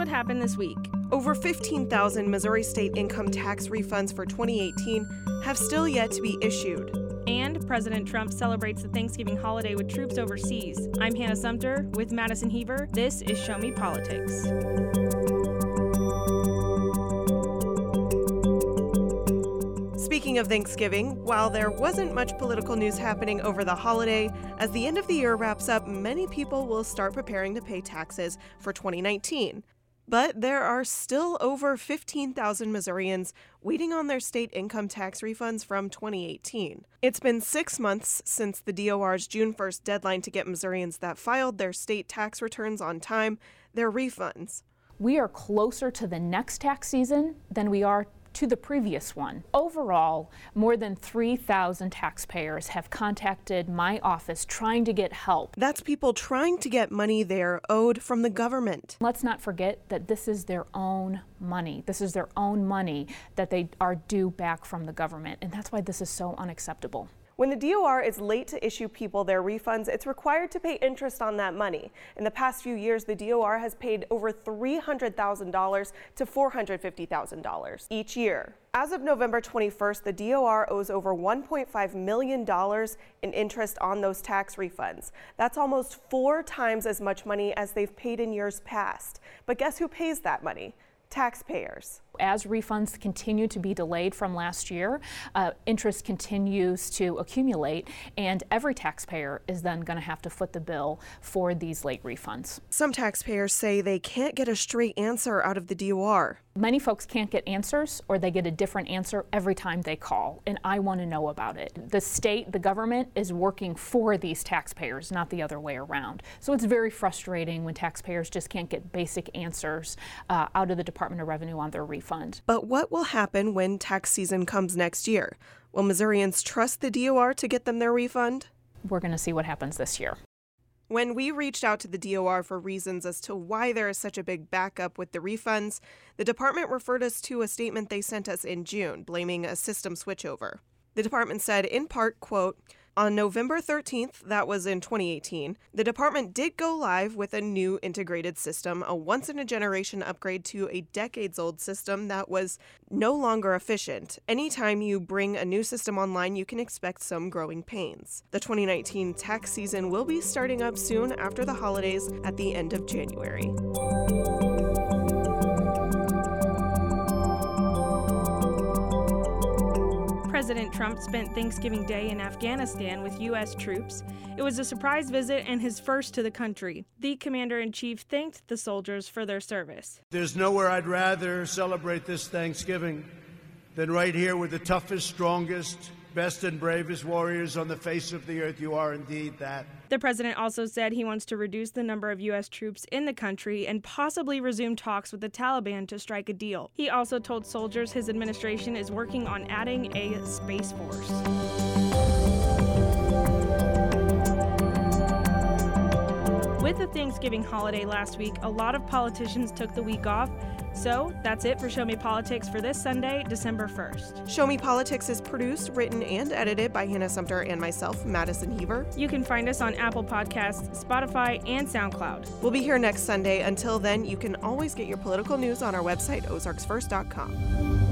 what happened this week. Over 15,000 Missouri state income tax refunds for 2018 have still yet to be issued. And President Trump celebrates the Thanksgiving holiday with troops overseas. I'm Hannah Sumter with Madison Heaver. This is Show Me Politics. Speaking of Thanksgiving, while there wasn't much political news happening over the holiday, as the end of the year wraps up, many people will start preparing to pay taxes for 2019. But there are still over 15,000 Missourians waiting on their state income tax refunds from 2018. It's been six months since the DOR's June 1st deadline to get Missourians that filed their state tax returns on time their refunds. We are closer to the next tax season than we are to the previous one. Overall, more than 3,000 taxpayers have contacted my office trying to get help. That's people trying to get money they're owed from the government. Let's not forget that this is their own money. This is their own money that they are due back from the government, and that's why this is so unacceptable. When the DOR is late to issue people their refunds, it's required to pay interest on that money. In the past few years, the DOR has paid over $300,000 to $450,000 each year. As of November 21st, the DOR owes over $1.5 million in interest on those tax refunds. That's almost four times as much money as they've paid in years past. But guess who pays that money? Taxpayers as refunds continue to be delayed from last year, uh, interest continues to accumulate, and every taxpayer is then going to have to foot the bill for these late refunds. Some taxpayers say they can't get a straight answer out of the DOR. Many folks can't get answers or they get a different answer every time they call, and I want to know about it. The state, the government is working for these taxpayers, not the other way around. So it's very frustrating when taxpayers just can't get basic answers uh, out of the Department of Revenue on their refunds refund. But what will happen when tax season comes next year? Will Missourians trust the DOR to get them their refund? We're going to see what happens this year. When we reached out to the DOR for reasons as to why there is such a big backup with the refunds, the department referred us to a statement they sent us in June blaming a system switchover. The department said, in part, quote, on November 13th, that was in 2018, the department did go live with a new integrated system, a once in a generation upgrade to a decades old system that was no longer efficient. Anytime you bring a new system online, you can expect some growing pains. The 2019 tax season will be starting up soon after the holidays at the end of January. Trump spent Thanksgiving Day in Afghanistan with U.S. troops. It was a surprise visit and his first to the country. The commander in chief thanked the soldiers for their service. There's nowhere I'd rather celebrate this Thanksgiving than right here with the toughest, strongest, best, and bravest warriors on the face of the earth. You are indeed that. The president also said he wants to reduce the number of U.S. troops in the country and possibly resume talks with the Taliban to strike a deal. He also told soldiers his administration is working on adding a space force. The Thanksgiving holiday last week, a lot of politicians took the week off. So that's it for Show Me Politics for this Sunday, December 1st. Show Me Politics is produced, written, and edited by Hannah Sumter and myself, Madison Heaver. You can find us on Apple Podcasts, Spotify, and SoundCloud. We'll be here next Sunday. Until then, you can always get your political news on our website, ozarksfirst.com.